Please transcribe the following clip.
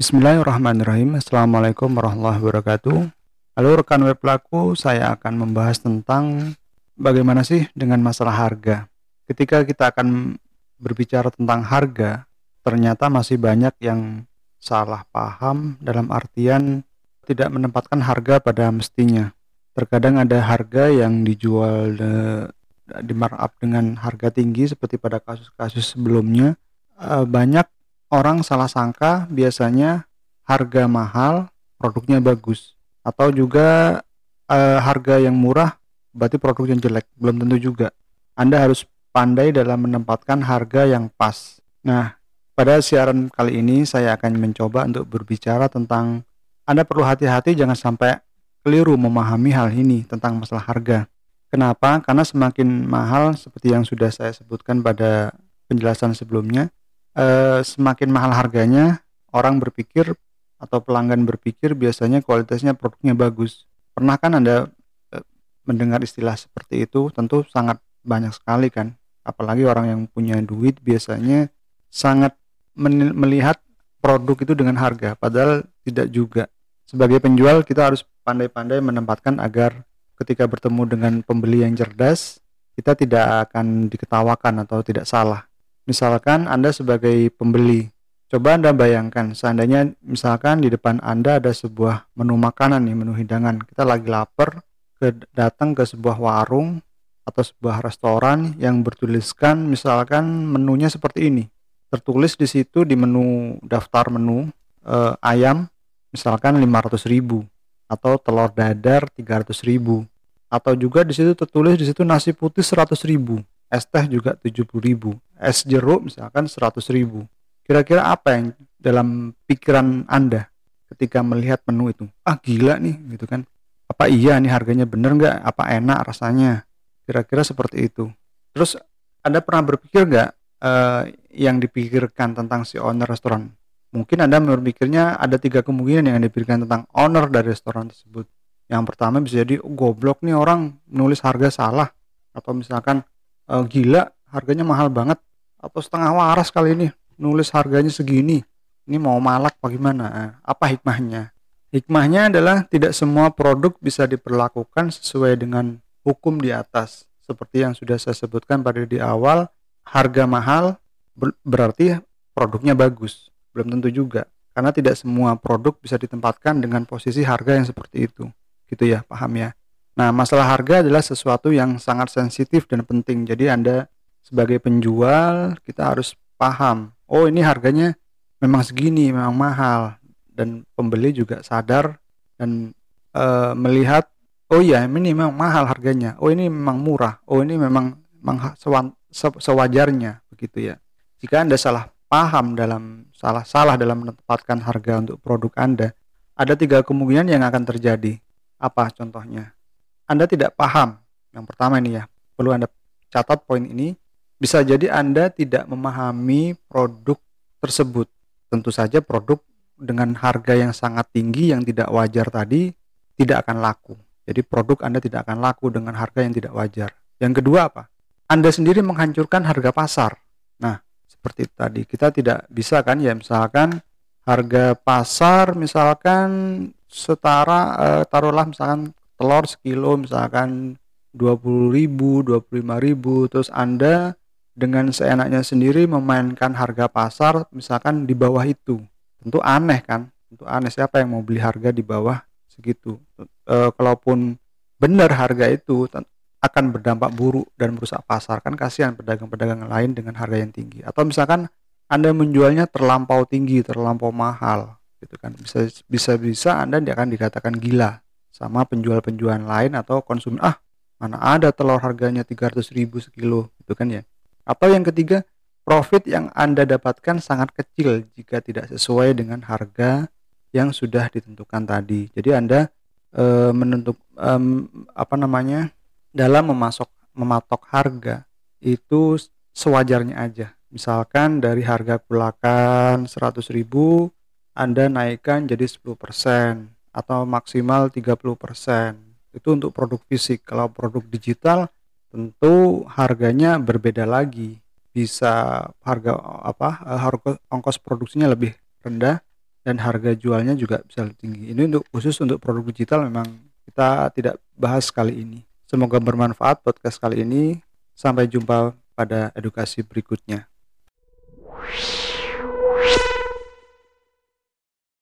Bismillahirrahmanirrahim. Assalamualaikum warahmatullahi wabarakatuh. Halo rekan web pelaku, saya akan membahas tentang bagaimana sih dengan masalah harga. Ketika kita akan berbicara tentang harga, ternyata masih banyak yang salah paham dalam artian tidak menempatkan harga pada mestinya. Terkadang ada harga yang dijual de, di markup dengan harga tinggi seperti pada kasus-kasus sebelumnya. E, banyak orang salah sangka biasanya harga mahal, produknya bagus. Atau juga uh, harga yang murah berarti produk yang jelek. Belum tentu juga. Anda harus pandai dalam menempatkan harga yang pas. Nah, pada siaran kali ini saya akan mencoba untuk berbicara tentang Anda perlu hati-hati jangan sampai keliru memahami hal ini tentang masalah harga. Kenapa? Karena semakin mahal seperti yang sudah saya sebutkan pada penjelasan sebelumnya, eh, semakin mahal harganya, orang berpikir atau pelanggan berpikir biasanya kualitasnya produknya bagus. Pernah kan Anda eh, mendengar istilah seperti itu? Tentu sangat banyak sekali kan. Apalagi orang yang punya duit biasanya sangat melihat produk itu dengan harga, padahal tidak juga. Sebagai penjual kita harus pandai-pandai menempatkan agar ketika bertemu dengan pembeli yang cerdas, kita tidak akan diketawakan atau tidak salah. Misalkan Anda sebagai pembeli, coba Anda bayangkan seandainya misalkan di depan Anda ada sebuah menu makanan nih, menu hidangan. Kita lagi lapar, ke, datang ke sebuah warung atau sebuah restoran yang bertuliskan misalkan menunya seperti ini. Tertulis di situ di menu daftar menu eh, ayam misalkan 500.000 atau telur dadar 300.000 atau juga di situ tertulis di situ nasi putih 100.000 es teh juga 70 ribu es jeruk misalkan 100 ribu. Kira-kira apa yang dalam pikiran anda ketika melihat menu itu? Ah gila nih gitu kan. Apa iya nih harganya bener nggak? Apa enak rasanya? Kira-kira seperti itu. Terus anda pernah berpikir nggak uh, yang dipikirkan tentang si owner restoran? Mungkin anda berpikirnya ada tiga kemungkinan yang dipikirkan tentang owner dari restoran tersebut. Yang pertama bisa jadi oh, goblok nih orang nulis harga salah. Atau misalkan uh, gila harganya mahal banget atau setengah waras kali ini nulis harganya segini? Ini mau malak bagaimana apa hikmahnya? Hikmahnya adalah tidak semua produk bisa diperlakukan sesuai dengan hukum di atas. Seperti yang sudah saya sebutkan pada di awal harga mahal ber berarti produknya bagus. Belum tentu juga karena tidak semua produk bisa ditempatkan dengan posisi harga yang seperti itu. Gitu ya paham ya? Nah, masalah harga adalah sesuatu yang sangat sensitif dan penting. Jadi Anda sebagai penjual kita harus paham, oh ini harganya memang segini, memang mahal dan pembeli juga sadar dan e, melihat oh iya ini memang mahal harganya. Oh ini memang murah. Oh ini memang, memang sewajarnya begitu ya. Jika Anda salah paham dalam salah salah dalam menetapkan harga untuk produk Anda, ada tiga kemungkinan yang akan terjadi. Apa contohnya? Anda tidak paham. Yang pertama ini ya, perlu Anda catat poin ini. Bisa jadi Anda tidak memahami produk tersebut. Tentu saja produk dengan harga yang sangat tinggi yang tidak wajar tadi tidak akan laku. Jadi produk Anda tidak akan laku dengan harga yang tidak wajar. Yang kedua apa? Anda sendiri menghancurkan harga pasar. Nah, seperti tadi kita tidak bisa kan ya misalkan harga pasar misalkan setara eh, taruhlah misalkan telur sekilo misalkan 20 ribu, 25 ribu, terus Anda dengan seenaknya sendiri memainkan harga pasar misalkan di bawah itu. Tentu aneh kan? Tentu aneh siapa yang mau beli harga di bawah segitu. E, kalaupun benar harga itu akan berdampak buruk dan merusak pasar kan kasihan pedagang-pedagang lain dengan harga yang tinggi. Atau misalkan Anda menjualnya terlampau tinggi, terlampau mahal gitu kan. Bisa bisa bisa Anda akan dikatakan gila sama penjual-penjual lain atau konsumen ah mana ada telur harganya 300 ribu sekilo gitu kan ya atau yang ketiga profit yang anda dapatkan sangat kecil jika tidak sesuai dengan harga yang sudah ditentukan tadi jadi anda e, menentuk e, apa namanya dalam memasok mematok harga itu sewajarnya aja misalkan dari harga kulakan 100 ribu anda naikkan jadi 10% atau maksimal 30%. Itu untuk produk fisik. Kalau produk digital tentu harganya berbeda lagi. Bisa harga apa? Harga ongkos produksinya lebih rendah dan harga jualnya juga bisa lebih tinggi. Ini untuk khusus untuk produk digital memang kita tidak bahas kali ini. Semoga bermanfaat podcast kali ini. Sampai jumpa pada edukasi berikutnya.